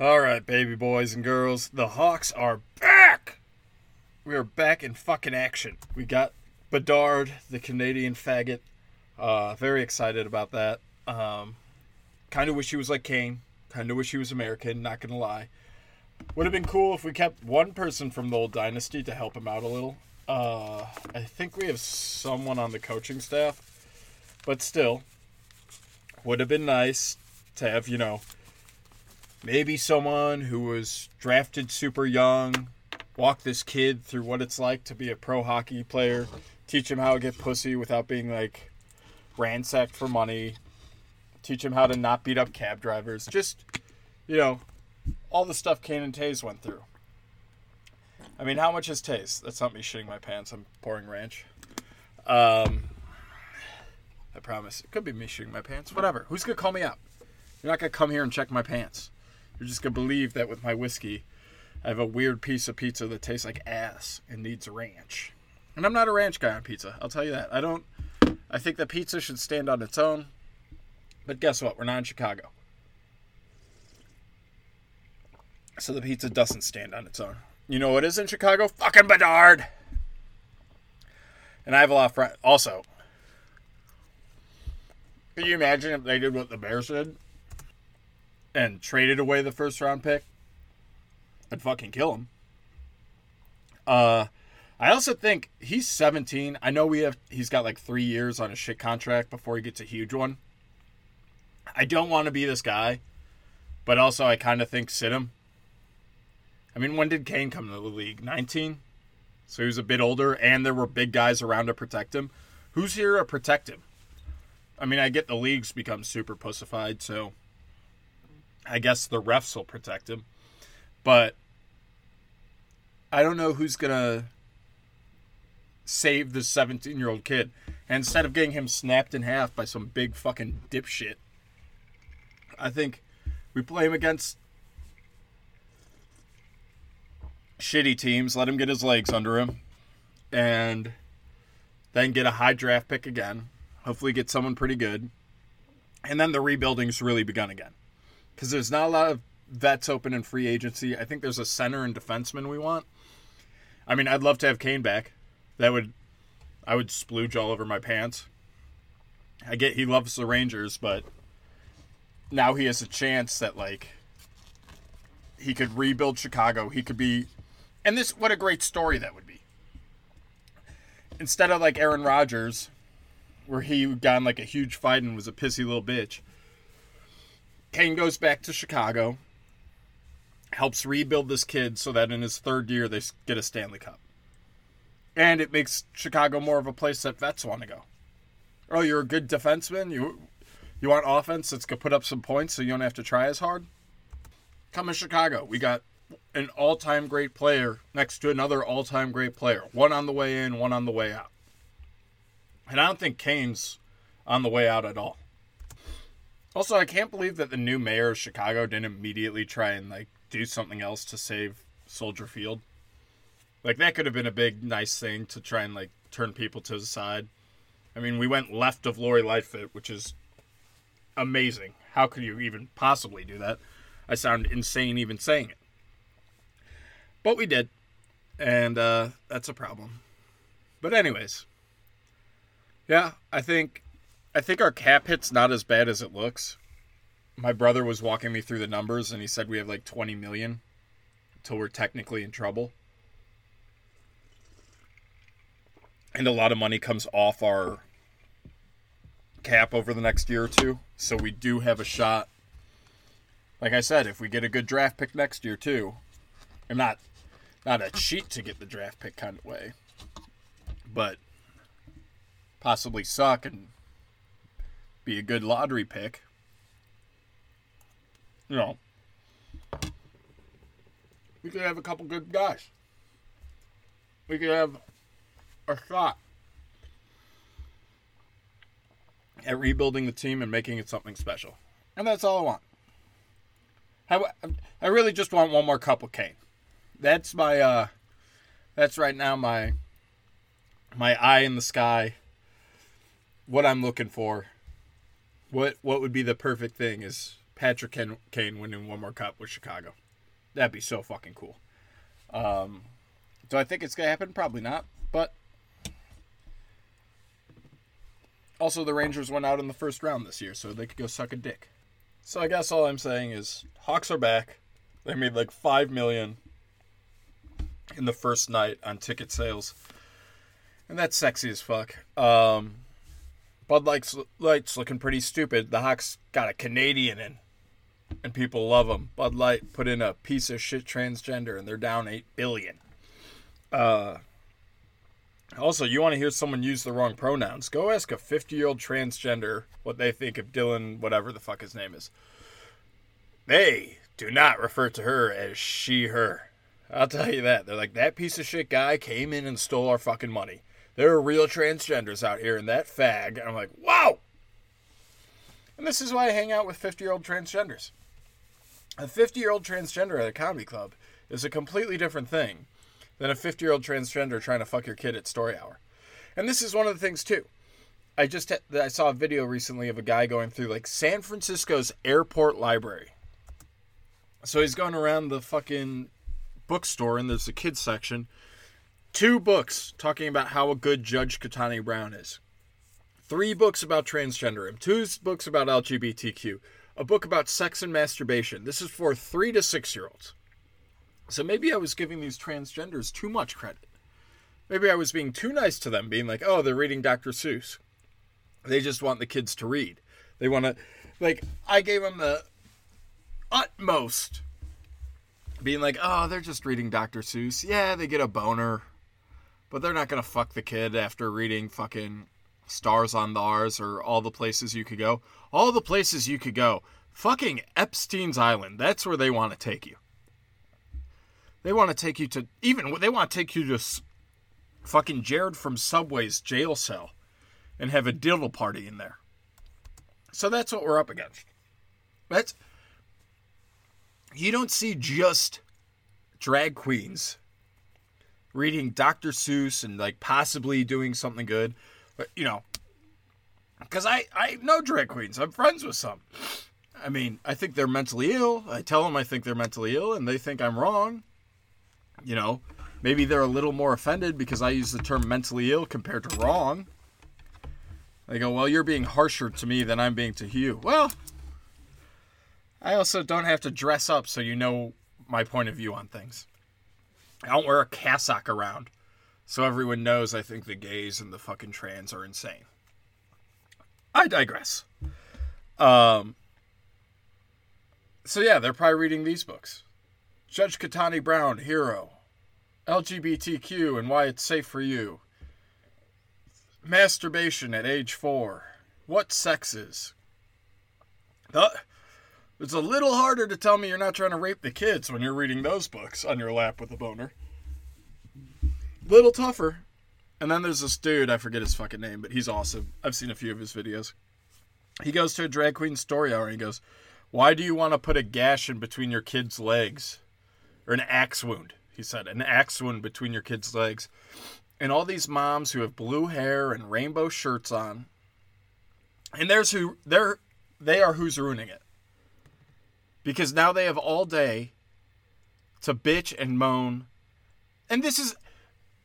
All right, baby boys and girls, the Hawks are back. We are back in fucking action. We got Bedard, the Canadian faggot. Uh, very excited about that. Um, kind of wish he was like Kane. Kind of wish he was American. Not gonna lie. Would have been cool if we kept one person from the old dynasty to help him out a little. Uh, I think we have someone on the coaching staff, but still, would have been nice to have you know maybe someone who was drafted super young, walk this kid through what it's like to be a pro hockey player, teach him how to get pussy without being like ransacked for money, teach him how to not beat up cab drivers. Just, you know, all the stuff Kane and Taze went through. I mean, how much is Taze? That's not me shitting my pants. I'm pouring ranch. Um, I promise. It could be me shitting my pants. Whatever. Who's going to call me out? You're not going to come here and check my pants. You're just to believe that with my whiskey, I have a weird piece of pizza that tastes like ass and needs ranch. And I'm not a ranch guy on pizza. I'll tell you that. I don't. I think that pizza should stand on its own. But guess what? We're not in Chicago. So the pizza doesn't stand on its own. You know what is in Chicago? Fucking Bedard. And I have a lot of friends. Also, can you imagine if they did what the Bears did and traded away the first round pick? I'd fucking kill him. Uh, I also think he's 17. I know we have he's got like three years on a shit contract before he gets a huge one. I don't want to be this guy, but also I kind of think sit him. I mean, when did Kane come to the league? 19? So he was a bit older, and there were big guys around to protect him. Who's here to protect him? I mean, I get the league's become super pussified, so I guess the refs will protect him. But I don't know who's going to save this 17 year old kid. And instead of getting him snapped in half by some big fucking dipshit, I think we play him against shitty teams, let him get his legs under him, and then get a high draft pick again. Hopefully, get someone pretty good. And then the rebuilding's really begun again. Because there's not a lot of vets open in free agency. I think there's a center and defenseman we want. I mean, I'd love to have Kane back. That would, I would splooge all over my pants. I get he loves the Rangers, but now he has a chance that like he could rebuild Chicago. He could be, and this what a great story that would be. Instead of like Aaron Rodgers, where he got in like a huge fight and was a pissy little bitch. Kane goes back to Chicago, helps rebuild this kid so that in his third year they get a Stanley Cup. And it makes Chicago more of a place that vets want to go. Oh, you're a good defenseman? You you want offense that's going to put up some points so you don't have to try as hard? Come to Chicago. We got an all-time great player next to another all-time great player. One on the way in, one on the way out. And I don't think Kane's on the way out at all. Also, I can't believe that the new mayor of Chicago didn't immediately try and like do something else to save Soldier Field. Like that could have been a big nice thing to try and like turn people to the side. I mean, we went left of Lori Lightfoot, which is amazing. How could you even possibly do that? I sound insane even saying it. But we did. And uh, that's a problem. But anyways. Yeah, I think I think our cap hit's not as bad as it looks. My brother was walking me through the numbers and he said we have like 20 million until we're technically in trouble. And a lot of money comes off our cap over the next year or two. So we do have a shot. Like I said, if we get a good draft pick next year too, I'm not not a cheat to get the draft pick kind of way, but possibly suck and be a good lottery pick. You know, we could have a couple good guys. We could have a shot at rebuilding the team and making it something special. And that's all I want. I, I really just want one more cup of Kane. That's my uh that's right now my my eye in the sky. What I'm looking for. What what would be the perfect thing is Patrick Kane winning one more cup with Chicago. That'd be so fucking cool. Um, do I think it's gonna happen? Probably not. But also, the Rangers went out in the first round this year, so they could go suck a dick. So I guess all I'm saying is Hawks are back. They made like five million in the first night on ticket sales, and that's sexy as fuck. Um, Bud Light's, Light's looking pretty stupid. The Hawks got a Canadian in, and people love them. Bud Light put in a piece of shit transgender, and they're down eight billion. Uh, also, you want to hear someone use the wrong pronouns? Go ask a 50 year old transgender what they think of Dylan, whatever the fuck his name is. They do not refer to her as she, her. I'll tell you that. They're like, that piece of shit guy came in and stole our fucking money. There are real transgenders out here, and that fag. And I'm like, wow! And this is why I hang out with 50 year old transgenders. A 50 year old transgender at a comedy club is a completely different thing than a 50 year old transgender trying to fuck your kid at story hour. And this is one of the things, too. I just I saw a video recently of a guy going through like San Francisco's airport library. So he's going around the fucking bookstore and there's a kids section. Two books talking about how a good Judge Ketanji Brown is. Three books about transgenderism. Two books about LGBTQ. A book about sex and masturbation. This is for three to six year olds. So maybe I was giving these transgenders too much credit. Maybe I was being too nice to them, being like, oh, they're reading Dr. Seuss. They just want the kids to read. They want to, like, I gave them the utmost, being like, oh, they're just reading Dr. Seuss. Yeah, they get a boner, but they're not to fuck the kid after reading fucking Stars on Mars or All the Places You Could Go. All the places you could go. Fucking Epstein's Island. That's where they want to take you. They want to take you to even they want to take you to fucking Jared from Subway's jail cell and have a diddle party in there. So that's what we're up against. That's you don't see just drag queens reading Dr. Seuss and like possibly doing something good, but you know, because I I know drag queens. I'm friends with some. I mean, I think they're mentally ill. I tell them I think they're mentally ill, and they think I'm wrong you know, maybe they're a little more offended because I use the term mentally ill compared to wrong. They go, well, you're being harsher to me than I'm being to you. Well, I also don't have to dress up so you know my point of view on things. I don't wear a cassock around so everyone knows I think the gays and the fucking trans are insane. I digress. Um, so yeah, they're probably reading these books. Judge Ketanji Brown, hero. LGBTQ and why it's safe for you. Masturbation at age four. What sex is. Uh, it's a little harder to tell me you're not trying to rape the kids when you're reading those books on your lap with a boner. Little tougher. And then there's this dude, I forget his fucking name, but he's awesome. I've seen a few of his videos. He goes to a drag queen story hour and he goes, Why do you want to put a gash in between your kid's legs? or an axe wound. He said an axe wound between your kid's legs, and all these moms who have blue hair and rainbow shirts on, and there's who they're they are who's ruining it because now they have all day to bitch and moan, and this is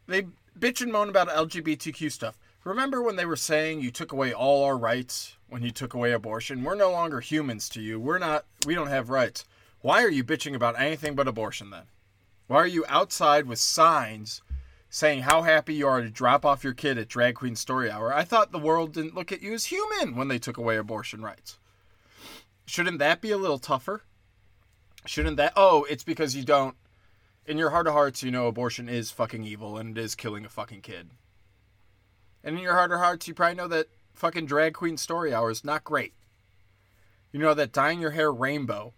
they bitch and moan about LGBTQ stuff. Remember when they were saying you took away all our rights when you took away abortion? We're no longer humans to you. We're not. We don't have rights. Why are you bitching about anything but abortion then? Why are you outside with signs saying how happy you are to drop off your kid at Drag Queen Story Hour? I thought the world didn't look at you as human when they took away abortion rights. Shouldn't that be a little tougher? Shouldn't that? Oh, it's because you don't. In your heart of hearts, you know abortion is fucking evil and it is killing a fucking kid. And in your heart of hearts, you probably know that fucking Drag Queen Story Hour is not great. You know that dyeing your hair rainbow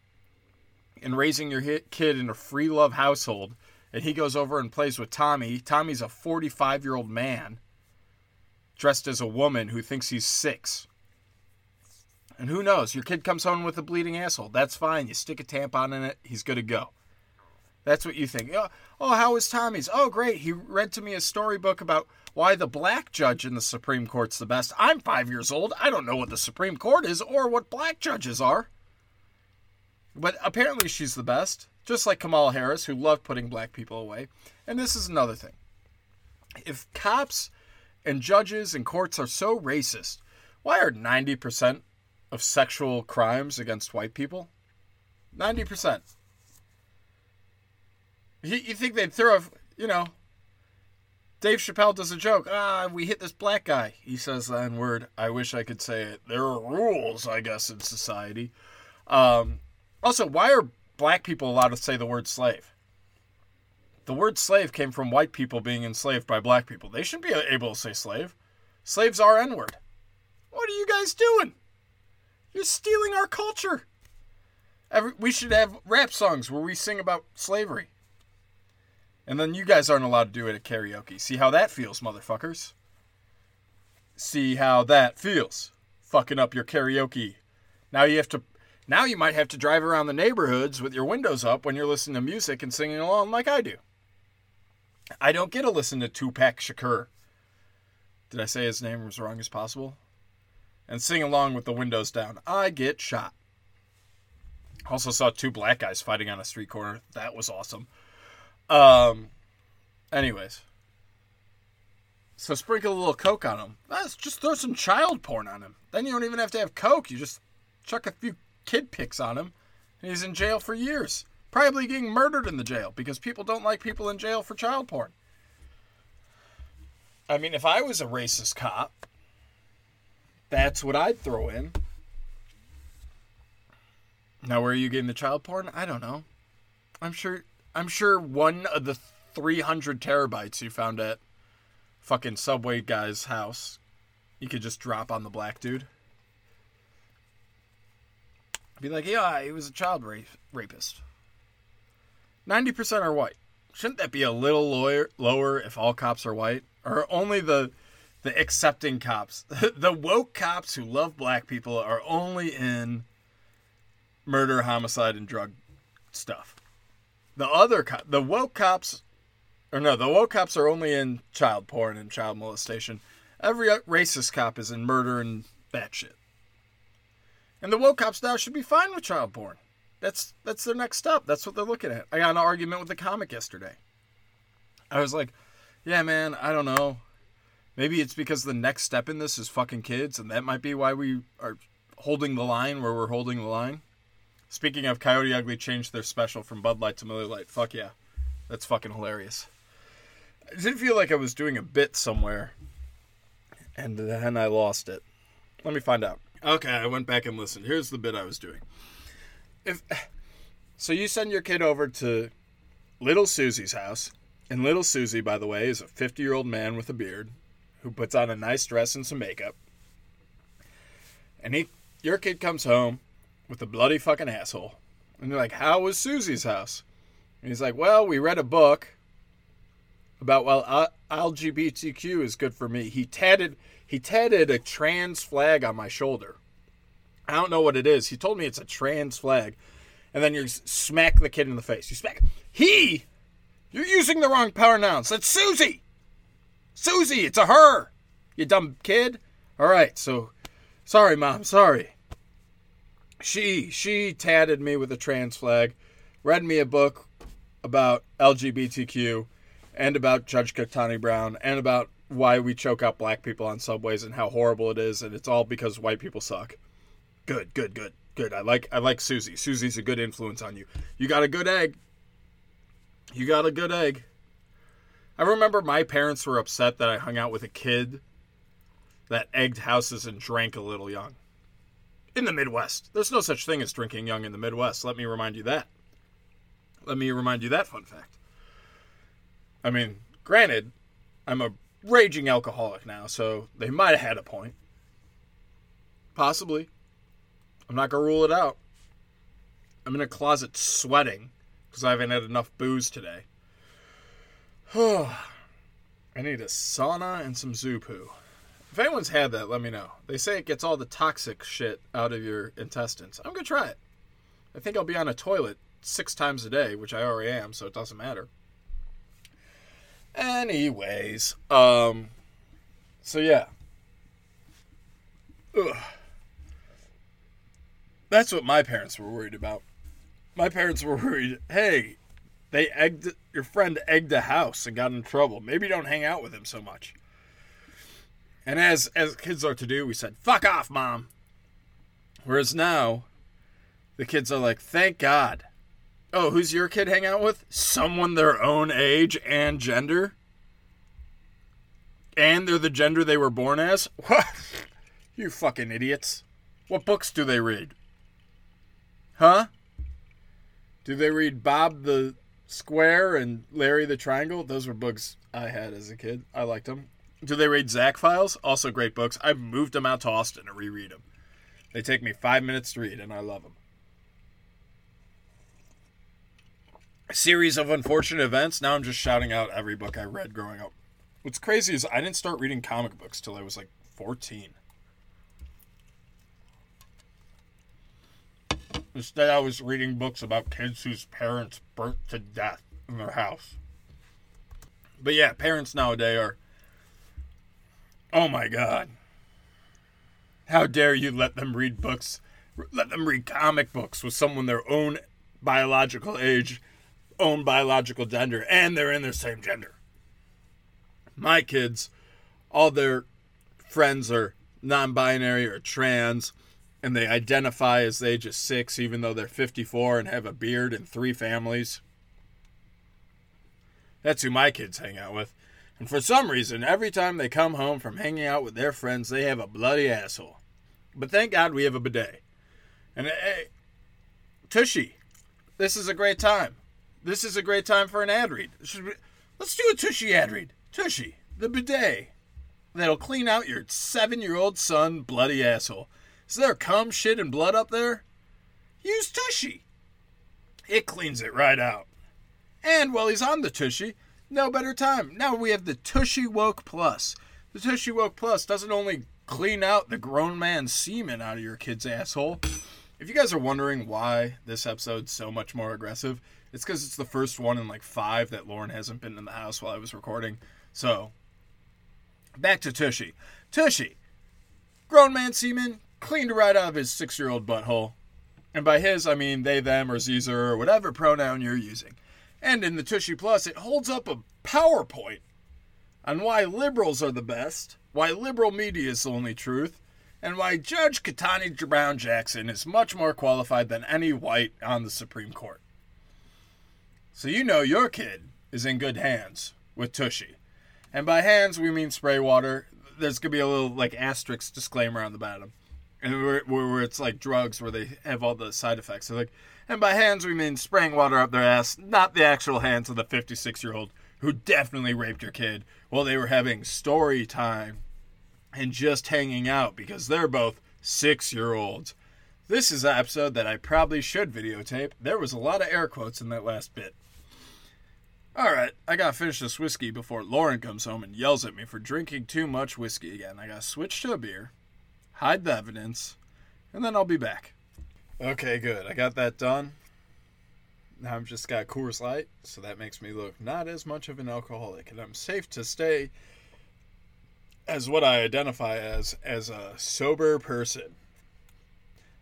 and raising your kid in a free love household, and he goes over and plays with Tommy. Tommy's a 45 year old man dressed as a woman who thinks he's six. And who knows? Your kid comes home with a bleeding asshole. That's fine. You stick a tampon in it, he's good to go. That's what you think. Oh, how was Tommy's? Oh, great. He read to me a storybook about why the black judge in the Supreme Court's the best. I'm five years old. I don't know what the Supreme Court is or what black judges are. But apparently she's the best, just like Kamala Harris, who loved putting black people away. And this is another thing. If cops and judges and courts are so racist, why are 90% of sexual crimes against white people? 90%. You, you think they'd throw, a, you know, Dave Chappelle does a joke. Ah, we hit this black guy. He says the N word. I wish I could say it. There are rules, I guess, in society. Um, also, why are black people allowed to say the word slave? The word slave came from white people being enslaved by black people. They shouldn't be able to say slave. Slaves are N word. What are you guys doing? You're stealing our culture. Every, we should have rap songs where we sing about slavery. And then you guys aren't allowed to do it at karaoke. See how that feels, motherfuckers. See how that feels. Fucking up your karaoke. Now you have to now you might have to drive around the neighborhoods with your windows up when you're listening to music and singing along like I do. I don't get to listen to Tupac Shakur. Did I say his name as wrong as possible? And sing along with the windows down. I get shot. Also saw two black guys fighting on a street corner. That was awesome. Um. Anyways. So sprinkle a little coke on him. Let's just throw some child porn on him. Then you don't even have to have coke. You just chuck a few kid pics on him, and he's in jail for years. Probably getting murdered in the jail because people don't like people in jail for child porn. I mean, if I was a racist cop, that's what I'd throw in. Now, where are you getting the child porn? I don't know. I'm sure. I'm sure one of the 300 terabytes you found at fucking Subway guy's house, you could just drop on the black dude. Be like, yeah, he was a child rape, rapist. 90% are white. Shouldn't that be a little lower, lower if all cops are white? Or only the the accepting cops? the woke cops who love black people are only in murder, homicide, and drug stuff. The other co- the woke cops, or no, the woke cops are only in child porn and child molestation. Every racist cop is in murder and that shit. And the woke cops now should be fine with child porn. That's that's their next step. That's what they're looking at. I got an argument with a comic yesterday. I was like, "Yeah, man, I don't know. Maybe it's because the next step in this is fucking kids, and that might be why we are holding the line where we're holding the line." Speaking of, Coyote Ugly changed their special from Bud Light to Miller Lite. Fuck yeah, that's fucking hilarious. I did feel like I was doing a bit somewhere, and then I lost it. Let me find out. Okay, I went back and listened. Here's the bit I was doing. If so, you send your kid over to Little Susie's house, and Little Susie, by the way, is a 50 year old man with a beard who puts on a nice dress and some makeup. And he, your kid comes home with a bloody fucking asshole, and you're like, "How was Susie's house?" And he's like, "Well, we read a book about well, uh, LGBTQ is good for me." He tatted he tatted a trans flag on my shoulder. I don't know what it is. He told me it's a trans flag. And then you smack the kid in the face. You smack. He! You're using the wrong pronouns. That's Susie! Susie, it's a her! You dumb kid. All right, so sorry, mom, sorry. She she tatted me with a trans flag, read me a book about LGBTQ and about Judge Ketanji Brown and about why we choke out black people on subways and how horrible it is, and it's all because white people suck. Good, good, good, good. I like I like Susie. Susie's a good influence on you. You got a good egg. You got a good egg. I remember my parents were upset that I hung out with a kid that egged houses and drank a little young. In the Midwest. There's no such thing as drinking young in the Midwest. Let me remind you that. Let me remind you that fun fact. I mean, granted, I'm a raging alcoholic now, so they might have had a point. Possibly. I'm not going to rule it out. I'm in a closet sweating because I haven't had enough booze today. I need a sauna and some zoo poo. If anyone's had that, let me know. They say it gets all the toxic shit out of your intestines. I'm to try it. I think I'll be on a toilet six times a day, which I already am, so it doesn't matter. Anyways, um, so yeah. Ugh. That's what my parents were worried about. my parents were worried. Hey, they egged your friend egged a house and got in trouble. Maybe don't hang out with him so much. And as as kids are to do, we said, "Fuck off, mom." Whereas now, the kids are like, "Thank God." Oh, who's your kid hang out with? Someone their own age and gender? And they're the gender they were born as? What? You fucking idiots. What books do they read? Huh? Do they read Bob the Square and Larry the Triangle? Those were books I had as a kid. I liked them. Do they read Zack Files? Also great books. I've moved them out to Austin to reread them. They take me five minutes to read, and I love them. A series of unfortunate events. Now I'm just shouting out every book I read growing up. What's crazy is I didn't start reading comic books till I was like 14. Instead, I was reading books about kids whose parents burnt to death in their house. But yeah, parents nowadays are. Oh my god. How dare you let them read books, let them read comic books with someone their own biological age, own biological gender, and they're in their same gender. My kids, all their friends are non binary or trans and they identify as the age of six, even though they're 54 and have a beard and three families. That's who my kids hang out with. And for some reason, every time they come home from hanging out with their friends, they have a bloody asshole. But thank God we have a bidet. And hey, Tushy, this is a great time. This is a great time for an ad read. Let's do a Tushy ad read. Tushy, the bidet that'll clean out your seven year old son bloody asshole. Is there cum, shit, and blood up there? Use Tushy. It cleans it right out. And while he's on the Tushy, no better time. Now we have the Tushy Woke Plus. The Tushy Woke Plus doesn't only clean out the grown man's semen out of your kid's asshole. If you guys are wondering why this episode's so much more aggressive, it's because it's the first one in like five that Lauren hasn't been in the house while I was recording. So, back to Tushy. Tushy, grown man semen, cleaned right out of his six year old butthole. And by his, I mean they, them, or Caesar, or whatever pronoun you're using. And in the Tushy Plus, it holds up a PowerPoint on why liberals are the best, why liberal media is the only truth, and why Judge Ketanji Brown Jackson is much more qualified than any white on the Supreme Court. So you know your kid is in good hands with Tushy. And by hands, we mean spray water. There's going to be a little like asterisk disclaimer on the bottom and where, where, it's like drugs where they have all the side effects. So like, and by hands we mean spraying water up their ass, not the actual hands of the 56 year old who definitely raped your kid while they were having story time and just hanging out because they're both six year olds. This is an episode that I probably should videotape. There was a lot of air quotes in that last bit. Alright, I gotta finish this whiskey before Lauren comes home and yells at me for drinking too much whiskey again. I gotta switch to a beer hide the evidence, and then I'll be back. Okay, good. I got that done. Now I've just got Coors Light, so that makes me look not as much of an alcoholic, and I'm safe to stay as what I identify as as a sober person.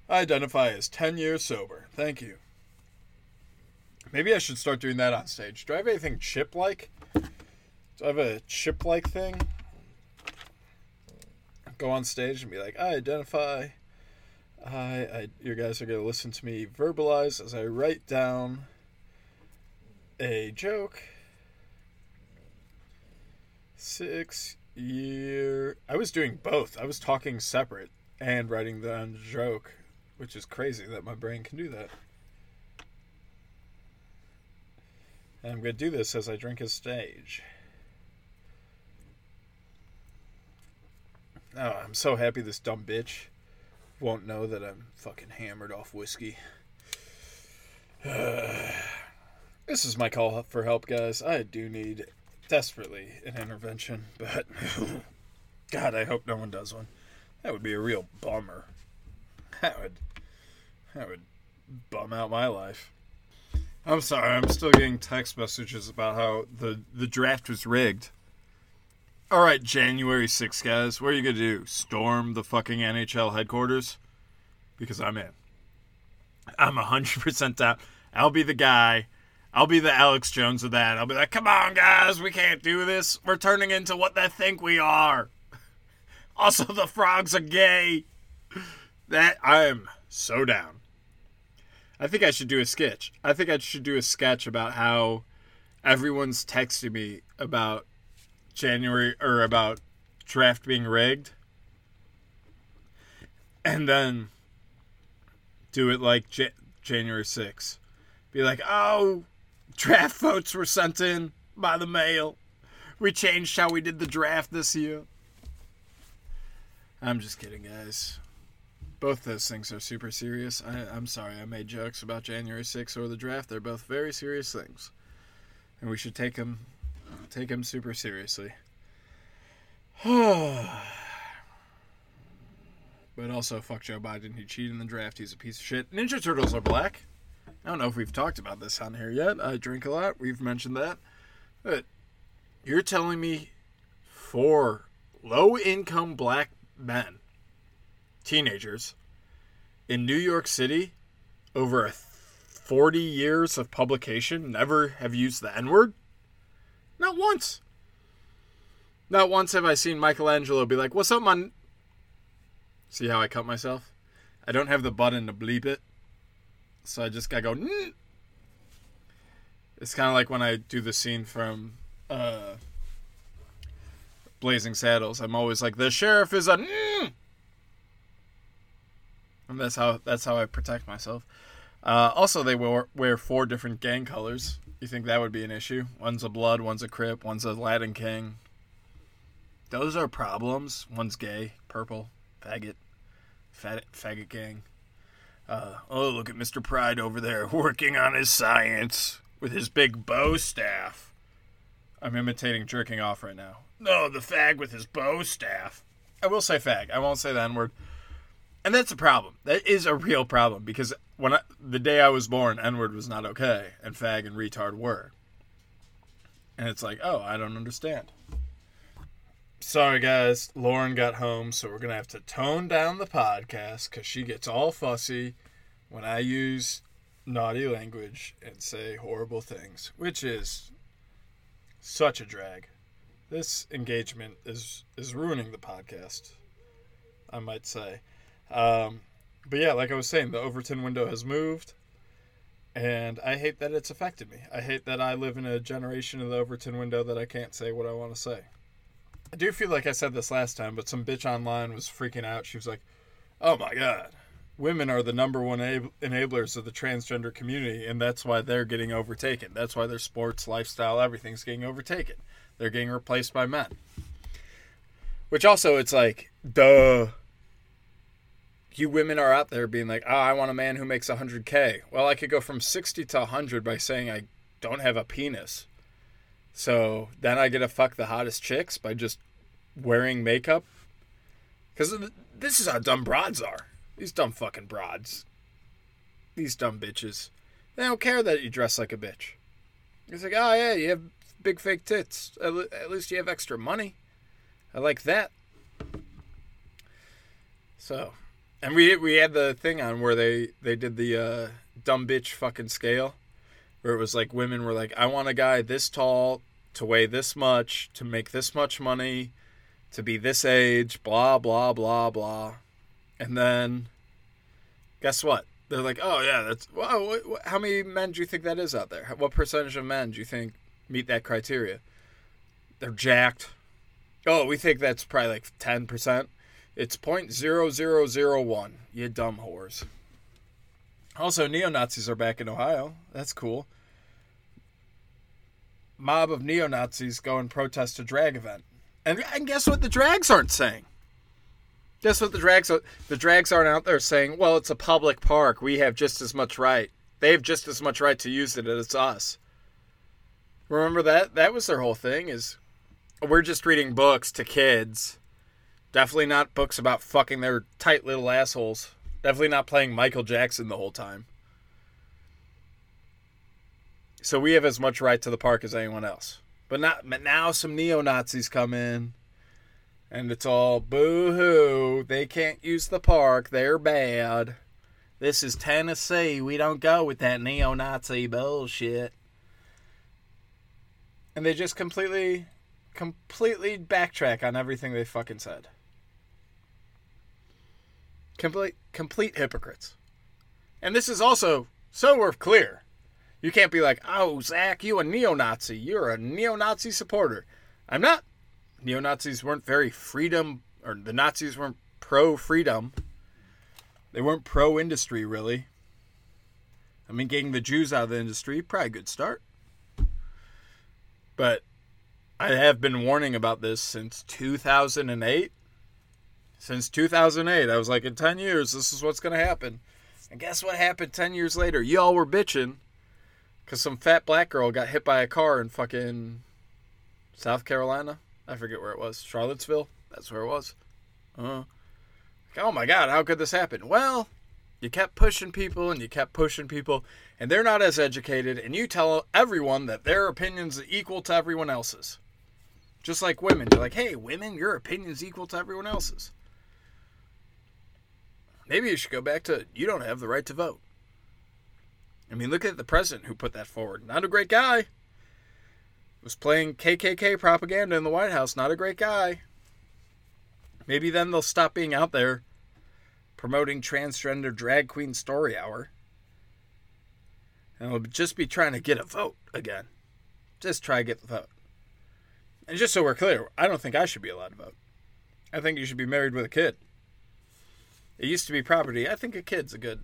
I identify as 10 years sober. Thank you. Maybe I should start doing that on stage. Do I have anything chip like? Do I have a chip like thing? Go on stage and be like, I identify. I, I you guys are gonna listen to me verbalize as I write down a joke. Six year. I was doing both. I was talking separate and writing down joke, which is crazy that my brain can do that. And I'm gonna do this as I drink a stage. Oh, I'm so happy this dumb bitch won't know that I'm fucking hammered off whiskey. This is my call for help, guys. I do need desperately an intervention, but God, I hope no one does one. That would be a real bummer. That would that would bum out my life. I'm sorry, I'm still getting text messages about how the the draft was rigged. All right, January 6th, guys. What are you going to do? Storm the fucking NHL headquarters? Because I'm in. I'm 100% down. I'll be the guy. I'll be the Alex Jones of that. I'll be like, come on, guys, we can't do this. We're turning into what they think we are. Also, the frogs are gay. That I am so down. I think I should do a sketch. I think I should do a sketch about how everyone's texting me about January or about draft being rigged. And then do it like J- January 6th. Be like, oh, draft votes were sent in by the mail. We changed how we did the draft this year. I'm just kidding, guys. Both those things are super serious. I, I'm sorry I made jokes about January 6th or the draft. They're both very serious things, and we should take them take him super seriously. but also, fuck Joe Biden. He cheated in the draft. He's a piece of shit. Ninja Turtles are black. I don't know if we've talked about this on here yet. I drink a lot. We've mentioned that. But you're telling me four low income black men, teenagers, in New York City over a 40 years of publication never have used the N word? Not once. Not once have I seen Michelangelo be like, What's up, man? See how I cut myself? I don't have the button to bleep it. So I just gotta go. It's kind of like when I do the scene from uh, Blazing Saddles. I'm always like, the sheriff is a. And that's how that's how I protect myself. Uh, also, they wear, wear four different gang colors. You think that would be an issue? One's a blood, one's a crip, one's a Latin king. Those are problems. One's gay, purple, faggot, fat, faggot gang. Uh, oh, look at Mr. Pride over there working on his science with his big bow staff. I'm imitating jerking off right now. No, the fag with his bow staff. I will say fag. I won't say the N word. And that's a problem. That is a real problem because when I, the day I was born, N word was not okay, and fag and retard were. And it's like, oh, I don't understand. Sorry, guys. Lauren got home, so we're going to have to tone down the podcast because she gets all fussy when I use naughty language and say horrible things, which is such a drag. This engagement is is ruining the podcast. I might say, um, but yeah, like I was saying, the Overton window has moved, and I hate that it's affected me. I hate that I live in a generation of the Overton window that I can't say what I want to say. I do feel like I said this last time, but some bitch online was freaking out. She was like, "Oh my god, women are the number one enablers of the transgender community, and that's why they're getting overtaken. That's why their sports, lifestyle, everything's getting overtaken. They're getting replaced by men." Which also, it's like, duh. You women are out there being like, "Oh, I want a man who makes 100k." Well, I could go from 60 to 100 by saying I don't have a penis. So then I get to fuck the hottest chicks by just wearing makeup. Because this is how dumb broads are. These dumb fucking broads. These dumb bitches. They don't care that you dress like a bitch. It's like, oh yeah, you have big fake tits. At, le- at least you have extra money. I like that. So, and we we had the thing on where they they did the uh, dumb bitch fucking scale, where it was like women were like, I want a guy this tall, to weigh this much, to make this much money, to be this age, blah, blah, blah, blah. And then, guess what? They're like, oh, yeah, that's, wow, what, what, how many men do you think that is out there? What percentage of men do you think meet that criteria? They're jacked. Oh, we think that's probably like 10%. It's 0.0001. You dumb whores. Also, neo Nazis are back in Ohio. That's cool mob of neo Nazis go and protest a drag event. And, and guess what the drags aren't saying? Guess what the drags are, the drags aren't out there saying, well, it's a public park. We have just as much right. They have just as much right to use it as us. Remember that? That was their whole thing is we're just reading books to kids. Definitely not books about fucking their tight little assholes. Definitely not playing Michael Jackson the whole time. So we have as much right to the park as anyone else. But not but now some neo Nazis come in and it's all boo hoo. They can't use the park. They're bad. This is Tennessee. We don't go with that neo Nazi bullshit. And they just completely, completely backtrack on everything they fucking said. Complete, complete hypocrites. And this is also so we're clear. You can't be like, oh, Zach, you a neo Nazi. You're a neo Nazi supporter. I'm not. Neo Nazis weren't very freedom, or the Nazis weren't pro freedom. They weren't pro industry, really. I mean, getting the Jews out of the industry, probably a good start. But I have been warning about this since 2008. Since 2008, I was like, in 10 years, this is what's going to happen. And guess what happened 10 years later? Y'all were bitching because some fat black girl got hit by a car in fucking South Carolina. I forget where it was. Charlottesville? That's where it was. Uh, oh my God, how could this happen? Well, you kept pushing people and you kept pushing people, and they're not as educated, and you tell everyone that their opinion's equal to everyone else's. Just like women. You're like, hey, women, your opinion's equal to everyone else's. Maybe you should go back to you don't have the right to vote. I mean, look at the president who put that forward. Not a great guy. Was playing KKK propaganda in the White House. Not a great guy. Maybe then they'll stop being out there promoting transgender drag queen story hour. And they'll just be trying to get a vote again. Just try to get the vote. And just so we're clear, I don't think I should be allowed to vote. I think you should be married with a kid. It used to be property. I think a kid's a good.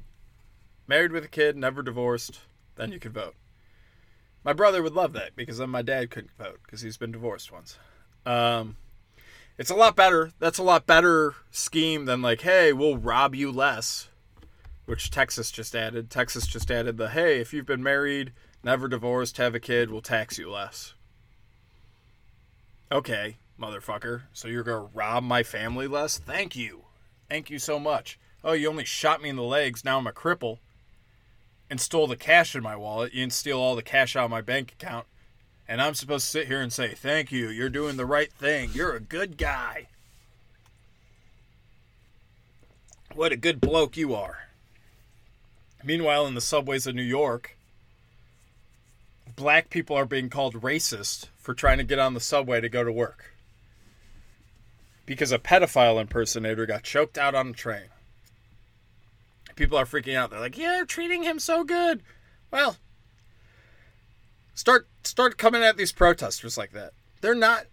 Married with a kid, never divorced, then you could vote. My brother would love that because then my dad couldn't vote because he's been divorced once. Um, it's a lot better. That's a lot better scheme than like, hey, we'll rob you less, which Texas just added. Texas just added the hey, if you've been married, never divorced, have a kid, we'll tax you less. Okay, motherfucker. So you're gonna rob my family less? Thank you. Thank you so much. Oh, you only shot me in the legs. Now I'm a cripple. And stole the cash in my wallet. You didn't steal all the cash out of my bank account. And I'm supposed to sit here and say, Thank you. You're doing the right thing. You're a good guy. What a good bloke you are. Meanwhile, in the subways of New York, black people are being called racist for trying to get on the subway to go to work because a pedophile impersonator got choked out on a train. People are freaking out. They're like, "Yeah, they're treating him so good." Well, start start coming at these protesters like that. They're not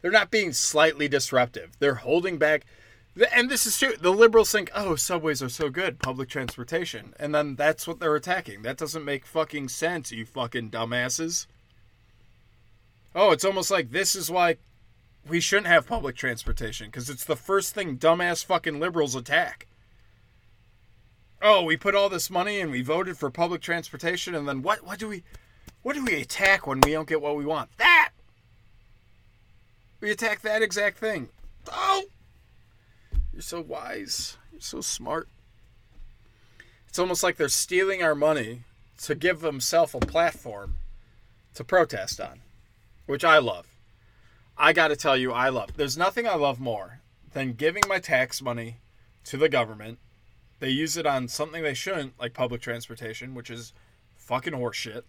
they're not being slightly disruptive. They're holding back and this is true. The liberals think, "Oh, subways are so good, public transportation." And then that's what they're attacking. That doesn't make fucking sense, you fucking dumbasses. Oh, it's almost like this is why we shouldn't have public transportation because it's the first thing dumbass fucking liberals attack. Oh, we put all this money and we voted for public transportation, and then what? What do we? What do we attack when we don't get what we want? That. We attack that exact thing. Oh, you're so wise. You're so smart. It's almost like they're stealing our money to give themselves a platform to protest on, which I love. I got to tell you, I love. There's nothing I love more than giving my tax money to the government. They use it on something they shouldn't, like public transportation, which is fucking horseshit.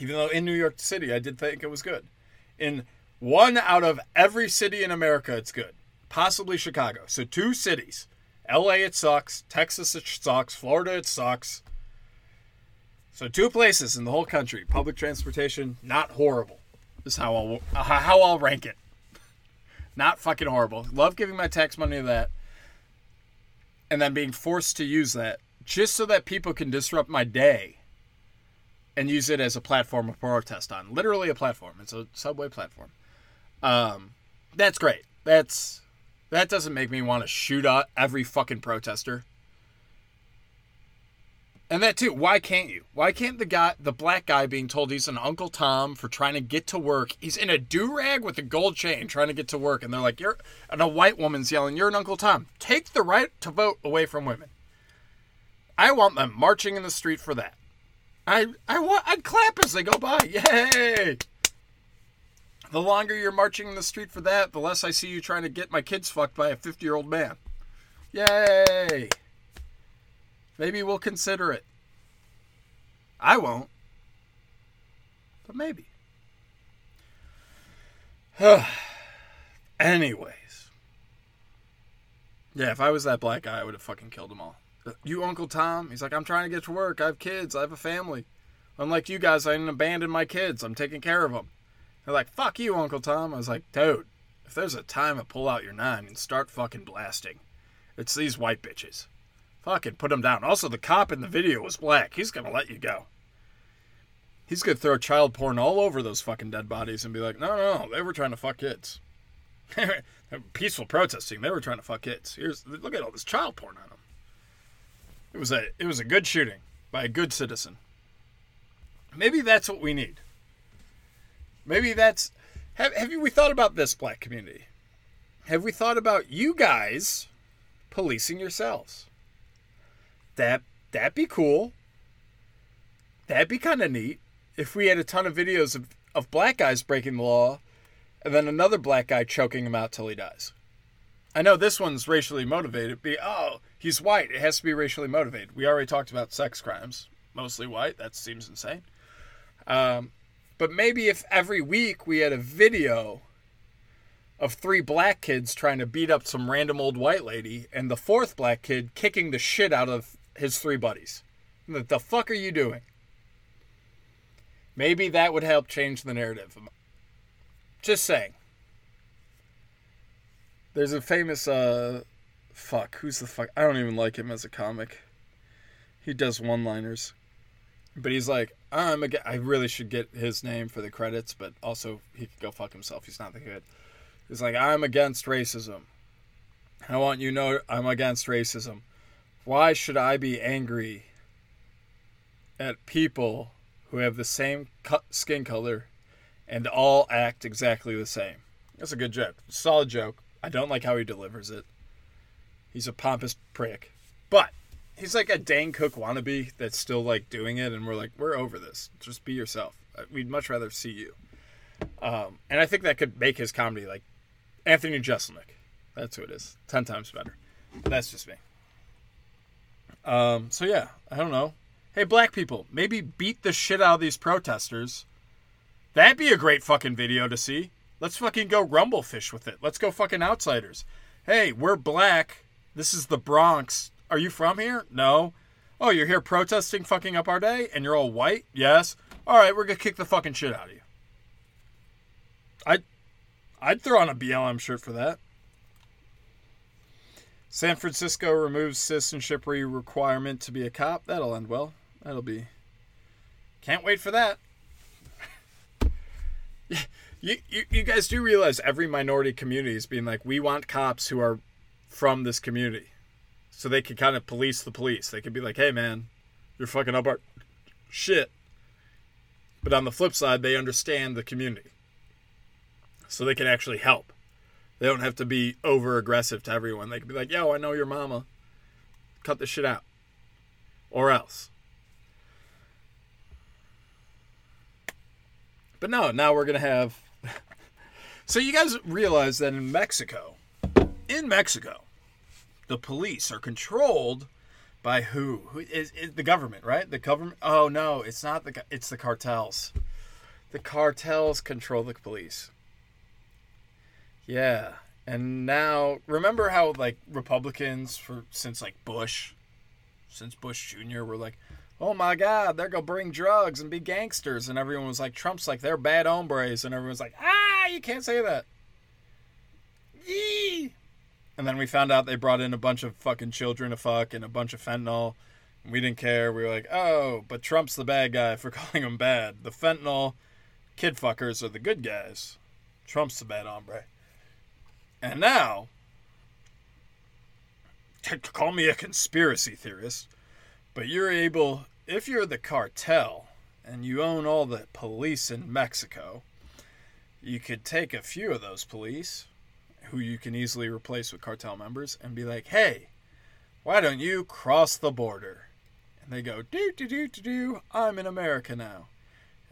Even though in New York City, I did think it was good. In one out of every city in America, it's good. Possibly Chicago. So two cities. LA, it sucks. Texas, it sucks. Florida, it sucks. So two places in the whole country. Public transportation, not horrible is how I'll how I'll rank it. Not fucking horrible. Love giving my tax money to that, and then being forced to use that just so that people can disrupt my day and use it as a platform of protest on. Literally a platform. It's a subway platform. Um, that's great. That's that doesn't make me want to shoot out every fucking protester. And that too, why can't you? Why can't the guy, the black guy being told he's an Uncle Tom for trying to get to work, he's in a do rag with a gold chain trying to get to work, and they're like, you're, and a white woman's yelling, you're an Uncle Tom. Take the right to vote away from women. I want them marching in the street for that. I, I want, I'd clap as they go by. Yay! The longer you're marching in the street for that, the less I see you trying to get my kids fucked by a 50 year old man. Yay! Maybe we'll consider it. I won't. But maybe. Anyways. Yeah, if I was that black guy, I would have fucking killed them all. You, Uncle Tom? He's like, I'm trying to get to work. I have kids. I have a family. Unlike you guys, I didn't abandon my kids. I'm taking care of them. They're like, fuck you, Uncle Tom. I was like, dude, if there's a time to pull out your nine and start fucking blasting, it's these white bitches. Fucking put him down. Also, the cop in the video was black. He's gonna let you go. He's gonna throw child porn all over those fucking dead bodies and be like, no, no, they were trying to fuck kids. Peaceful protesting. They were trying to fuck kids. Here's look at all this child porn on them. It was a it was a good shooting by a good citizen. Maybe that's what we need. Maybe that's have have you we thought about this black community? Have we thought about you guys policing yourselves? That that'd be cool. That'd be kind of neat if we had a ton of videos of, of black guys breaking the law and then another black guy choking him out till he dies. I know this one's racially motivated. Be oh, he's white. It has to be racially motivated. We already talked about sex crimes, mostly white. That seems insane. Um, but maybe if every week we had a video of three black kids trying to beat up some random old white lady, and the fourth black kid kicking the shit out of his three buddies. What the fuck are you doing? Maybe that would help change the narrative. Just saying. There's a famous uh fuck, who's the fuck? I don't even like him as a comic. He does one-liners. But he's like, I'm a, I really should get his name for the credits, but also he could go fuck himself. He's not that good. He's like, I'm against racism. I want you to know I'm against racism. Why should I be angry at people who have the same skin color and all act exactly the same? That's a good joke. Solid joke. I don't like how he delivers it. He's a pompous prick. But he's like a Dane Cook wannabe that's still like doing it, and we're like, we're over this. Just be yourself. Uh, we'd much rather see you. Um, and I think that could make his comedy like Anthony Jeselnik. That's who it is. Ten times better. That's just me. Um, so yeah, I don't know. Hey, black people, maybe beat the shit out of these protesters. That'd be a great fucking video to see. Let's fucking go rumble fish with it. Let's go fucking outsiders. Hey, we're black. This is the Bronx. Are you from here? No. Oh, you're here protesting fucking up our day and you're all white? Yes. All right, we're to kick the fucking shit out of you. I'd, I'd throw on a BLM shirt for that. San Francisco removes citizenship requirement to be a cop. That'll end well. That'll be. Can't wait for that. you, you, you guys do realize every minority community is being like, we want cops who are from this community so they can kind of police the police. They could be like, "Hey, man, you're fucking up our shit." But on the flip side, they understand the community, so they can actually help. They don't have to be over aggressive to everyone. They can be like, "Yo, I know your mama. Cut the shit out," or else. But no, now we're gonna have. so you guys realize that in Mexico, in Mexico, the police are controlled by who? Who is, is the government, right? The government. Oh no, it's not the. It's the cartels. The cartels control the police. Yeah, and now remember how like Republicans for since like Bush, since Bush Jr. were like, oh my God, they're gonna bring drugs and be gangsters, and everyone was like, Trump's like they're bad hombres, and everyone's like, ah, you can't say that. Yee. And then we found out they brought in a bunch of fucking children to fuck and a bunch of fentanyl. And we didn't care. We were like, oh, but Trump's the bad guy for calling him bad. The fentanyl kid fuckers are the good guys. Trump's the bad hombre. And now, call me a conspiracy theorist, but you're able, if you're the cartel and you own all the police in Mexico, you could take a few of those police who you can easily replace with cartel members and be like, hey, why don't you cross the border? And they go, do, do, do, do, do, I'm in America now.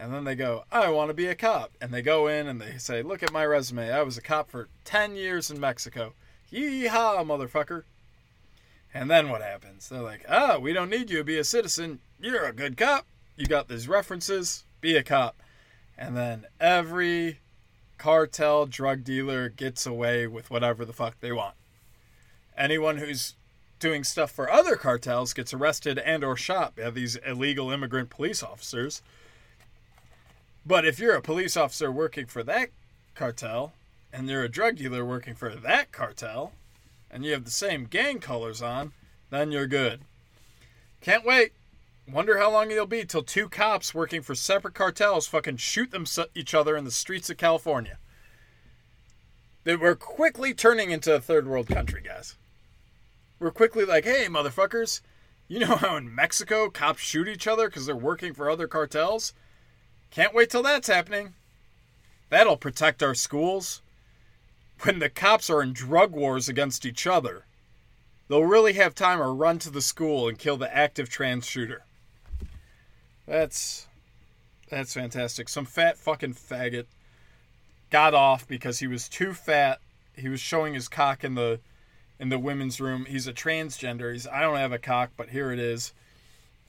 And then they go, I want to be a cop. And they go in and they say, look at my resume. I was a cop for 10 years in Mexico. Yeehaw, motherfucker. And then what happens? They're like, oh, we don't need you to be a citizen. You're a good cop. You got these references. Be a cop. And then every cartel drug dealer gets away with whatever the fuck they want. Anyone who's doing stuff for other cartels gets arrested and or shot by these illegal immigrant police officers. But if you're a police officer working for that cartel and you're a drug dealer working for that cartel and you have the same gang colors on, then you're good. Can't wait. Wonder how long it'll be till two cops working for separate cartels fucking shoot them each other in the streets of California. That we're quickly turning into a third world country, guys. We're quickly like, hey, motherfuckers, you know how in Mexico cops shoot each other because they're working for other cartels? Can't wait till that's happening. That'll protect our schools. When the cops are in drug wars against each other, they'll really have time to run to the school and kill the active trans shooter. That's that's fantastic. Some fat fucking faggot got off because he was too fat. He was showing his cock in the in the women's room. He's a transgender. He's I don't have a cock, but here it is.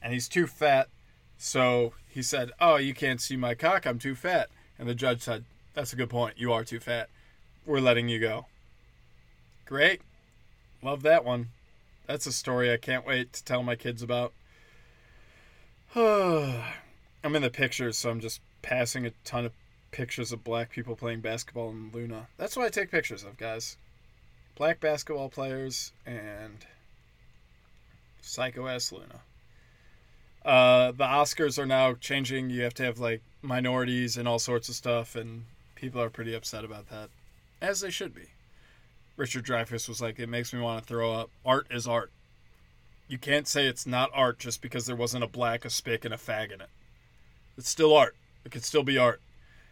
And he's too fat. So he said, "Oh, you can't see my cock. I'm too fat." And the judge said, "That's a good point. You are too fat. We're letting you go." Great. Love that one. That's a story I can't wait to tell my kids about. I'm in the pictures, so I'm just passing a ton of pictures of black people playing basketball in Luna. That's what I take pictures of, guys. Black basketball players and psycho ass Luna. Uh, the Oscars are now changing. You have to have like minorities and all sorts of stuff, and people are pretty upset about that, as they should be. Richard Dreyfuss was like, "It makes me want to throw up. Art is art. You can't say it's not art just because there wasn't a black, a spick, and a fag in it. It's still art. It could still be art.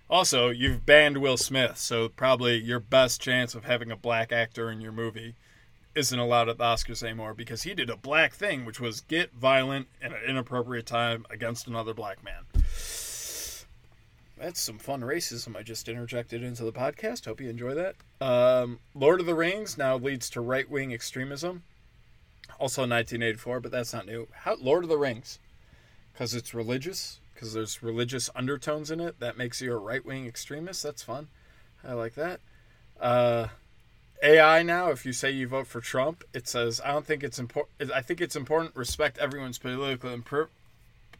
Also, you've banned Will Smith, so probably your best chance of having a black actor in your movie isn't allowed at the Oscars anymore because he did a black thing, which was get violent at an inappropriate time against another black man. That's some fun racism I just interjected into the podcast. Hope you enjoy that. Um, Lord of the Rings now leads to right wing extremism. Also 1984, but that's not new. How, Lord of the Rings, because it's religious because there's religious undertones in it. That makes you a right wing extremist. That's fun. I like that. Uh, AI now, if you say you vote for Trump, it says I don't think it's important. I think it's important respect everyone's political imp-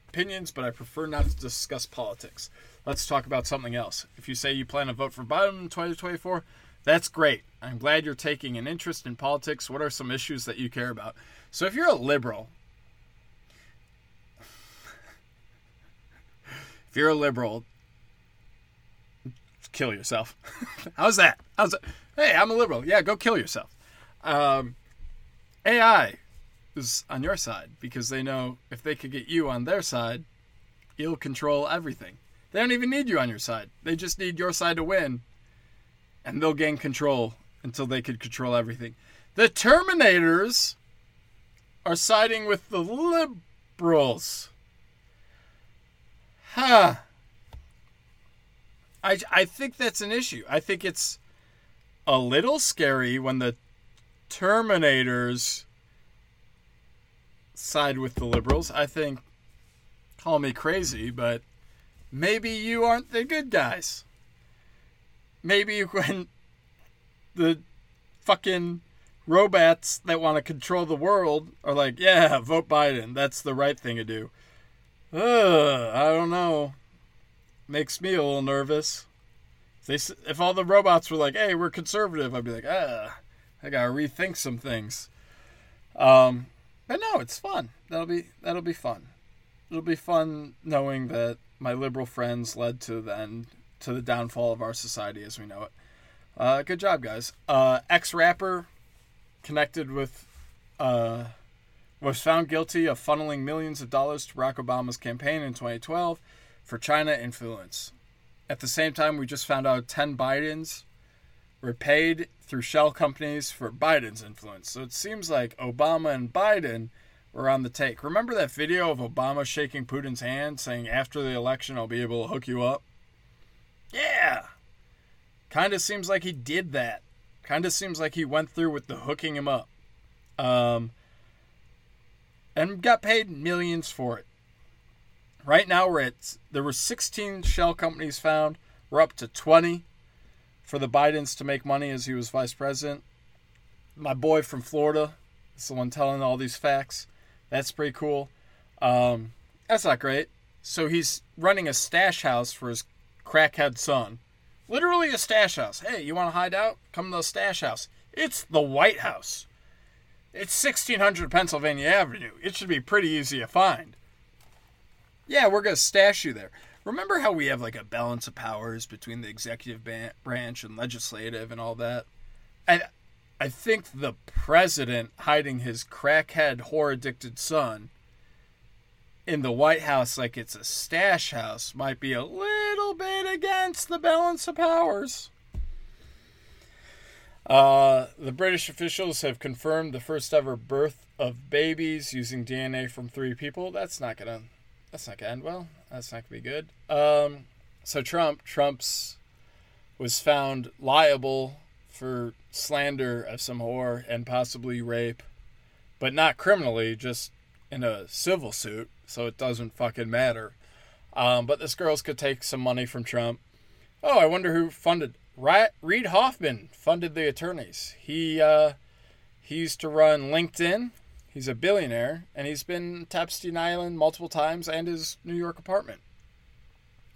opinions, but I prefer not to discuss politics. Let's talk about something else. If you say you plan to vote for Biden in 2024, that's great. I'm glad you're taking an interest in politics. What are some issues that you care about? So if you're a liberal if you're a liberal, kill yourself. How's that? How's that? Hey, I'm a liberal. Yeah, go kill yourself. Um, AI is on your side because they know if they could get you on their side, you'll control everything. They don't even need you on your side. They just need your side to win, and they'll gain control until they could control everything. The Terminators are siding with the liberals. Huh. I, I think that's an issue. I think it's a little scary when the Terminators side with the liberals. I think, call me crazy, but maybe you aren't the good guys. Maybe when the fucking robots that want to control the world are like, yeah, vote Biden. That's the right thing to do. Uh, I don't know. Makes me a little nervous. If, they, if all the robots were like, "Hey, we're conservative," I'd be like, "Ah, I gotta rethink some things." Um, but no, it's fun. That'll be that'll be fun. It'll be fun knowing that my liberal friends led to the end to the downfall of our society as we know it. Uh, good job, guys. Uh, Ex rapper connected with uh, was found guilty of funneling millions of dollars to Barack Obama's campaign in 2012 for China influence. At the same time, we just found out 10 Bidens were paid through shell companies for Biden's influence. So it seems like Obama and Biden were on the take. Remember that video of Obama shaking Putin's hand saying, after the election, I'll be able to hook you up? Yeah! Kind of seems like he did that. Kind of seems like he went through with the hooking him up. Um, and got paid millions for it. Right now we're at there were 16 shell companies found. We're up to 20 for the Bidens to make money as he was vice president. My boy from Florida is the one telling all these facts. That's pretty cool. Um, that's not great. So he's running a stash house for his crackhead son. Literally a stash house. Hey, you want to hide out? Come to the stash house. It's the White House. It's 1600 Pennsylvania Avenue. It should be pretty easy to find. Yeah, we're going to stash you there. Remember how we have like a balance of powers between the executive branch and legislative and all that? I, I think the president hiding his crackhead, whore addicted son in the White House like it's a stash house might be a little bit against the balance of powers. Uh, the British officials have confirmed the first ever birth of babies using DNA from three people. That's not gonna. That's not gonna end well. That's not gonna be good. Um, so Trump, Trump's, was found liable for slander of some whore and possibly rape, but not criminally, just in a civil suit. So it doesn't fucking matter. Um, but this girl's could take some money from Trump. Oh, I wonder who funded Reid Hoffman funded the attorneys. He uh, he used to run LinkedIn. He's a billionaire, and he's been to Epstein Island multiple times and his New York apartment.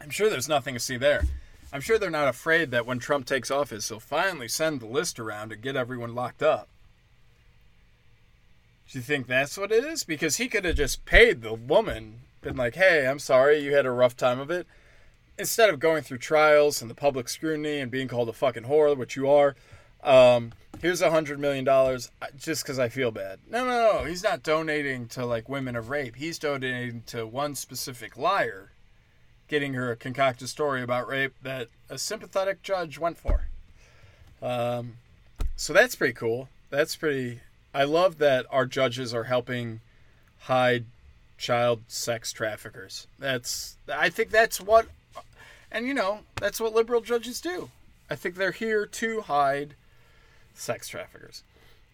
I'm sure there's nothing to see there. I'm sure they're not afraid that when Trump takes office, he'll finally send the list around and get everyone locked up. Do you think that's what it is? Because he could have just paid the woman, been like, hey, I'm sorry you had a rough time of it instead of going through trials and the public scrutiny and being called a fucking whore, which you are, um, here's a hundred million dollars just because I feel bad. No, no, no. He's not donating to like women of rape. He's donating to one specific liar, getting her a concocted story about rape that a sympathetic judge went for. Um, so that's pretty cool. That's pretty. I love that our judges are helping hide child sex traffickers. That's. I think that's what and you know, that's what liberal judges do. I think they're here to hide sex traffickers.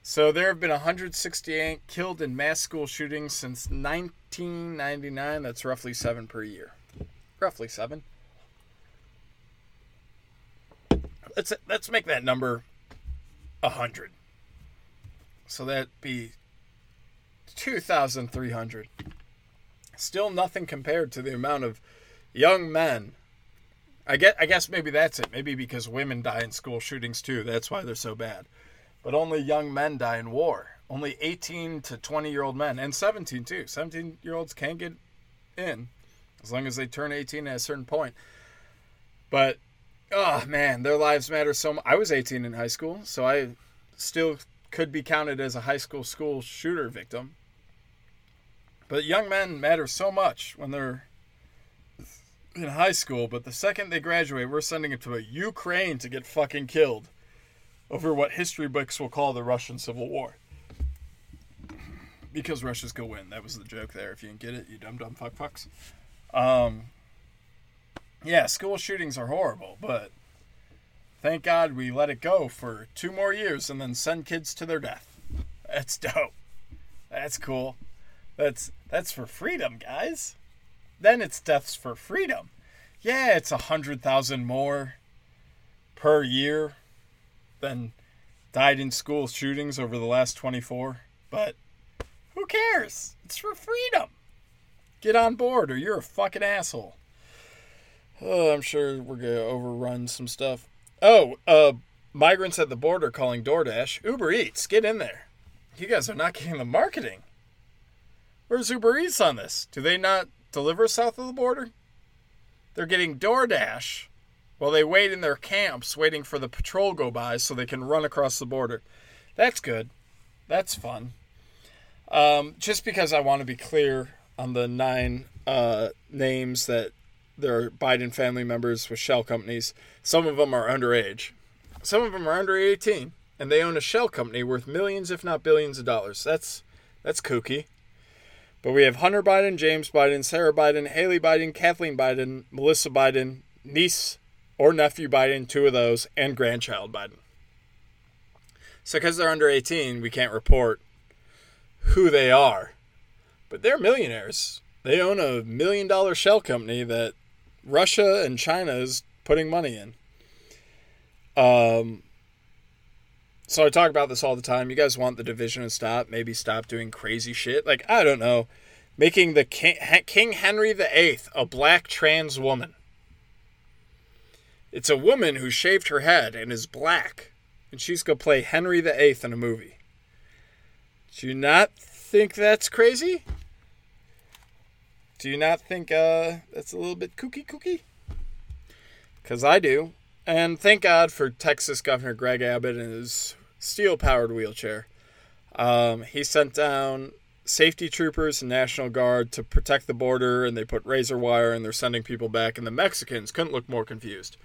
So there have been 168 killed in mass school shootings since 1999. That's roughly seven per year. Roughly seven. Let's let's make that number a hundred. So that'd be 2,300. Still nothing compared to the amount of young men I get. I guess maybe that's it. Maybe because women die in school shootings too. That's why they're so bad. But only young men die in war. Only 18 to 20 year old men, and 17 too. 17 year olds can get in as long as they turn 18 at a certain point. But oh man, their lives matter so much. I was 18 in high school, so I still could be counted as a high school school shooter victim. But young men matter so much when they're in high school, but the second they graduate, we're sending them to a Ukraine to get fucking killed over what history books will call the Russian Civil War. Because Russia's gonna win. That was the joke there. If you didn't get it, you dumb dumb fuck fucks. Um, yeah, school shootings are horrible, but thank God we let it go for two more years and then send kids to their death. That's dope. That's cool. That's that's for freedom, guys. Then it's deaths for freedom. Yeah, it's a hundred thousand more per year than died in school shootings over the last 24. But who cares? It's for freedom. Get on board or you're a fucking asshole. Oh, I'm sure we're going to overrun some stuff. Oh, uh, migrants at the border calling DoorDash. Uber Eats, get in there. You guys are not getting the marketing. Where's Uber Eats on this? Do they not deliver south of the border. They're getting DoorDash while they wait in their camps waiting for the patrol go by so they can run across the border. That's good. That's fun. Um, just because I want to be clear on the nine uh, names that there are Biden family members with shell companies, some of them are underage. Some of them are under 18, and they own a shell company worth millions, if not billions, of dollars. That's that's kooky. But we have Hunter Biden, James Biden, Sarah Biden, Haley Biden, Kathleen Biden, Melissa Biden, niece or nephew Biden, two of those, and grandchild Biden. So, because they're under 18, we can't report who they are. but they're millionaires. They own a million dollar shell company that Russia and China is putting money in. Um, so I talk about this all the time. You guys want the division to stop? Maybe stop doing crazy shit. Like I don't know, making the King, King Henry VIII a black trans woman. It's a woman who shaved her head and is black, and she's gonna play Henry VIII in a movie. Do you not think that's crazy? Do you not think uh, that's a little bit kooky kooky? Because I do. And thank God for Texas Governor Greg Abbott and his steel powered wheelchair. Um, he sent down safety troopers and National Guard to protect the border, and they put razor wire and they're sending people back. And the Mexicans couldn't look more confused.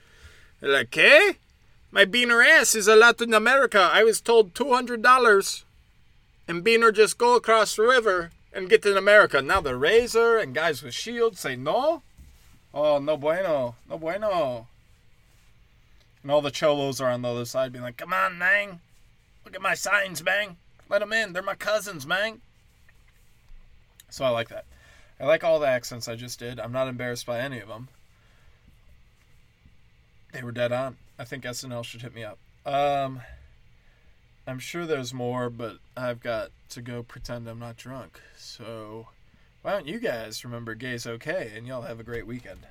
They're like, hey, my beaner ass is a Latin America. I was told $200. And beaner just go across the river and get to America. Now the razor and guys with shields say no. Oh, no bueno. No bueno. And all the cholos are on the other side being like, come on, man. Look at my signs, man. Let them in. They're my cousins, man. So I like that. I like all the accents I just did. I'm not embarrassed by any of them. They were dead on. I think SNL should hit me up. Um, I'm sure there's more, but I've got to go pretend I'm not drunk. So why don't you guys remember gay's okay and y'all have a great weekend?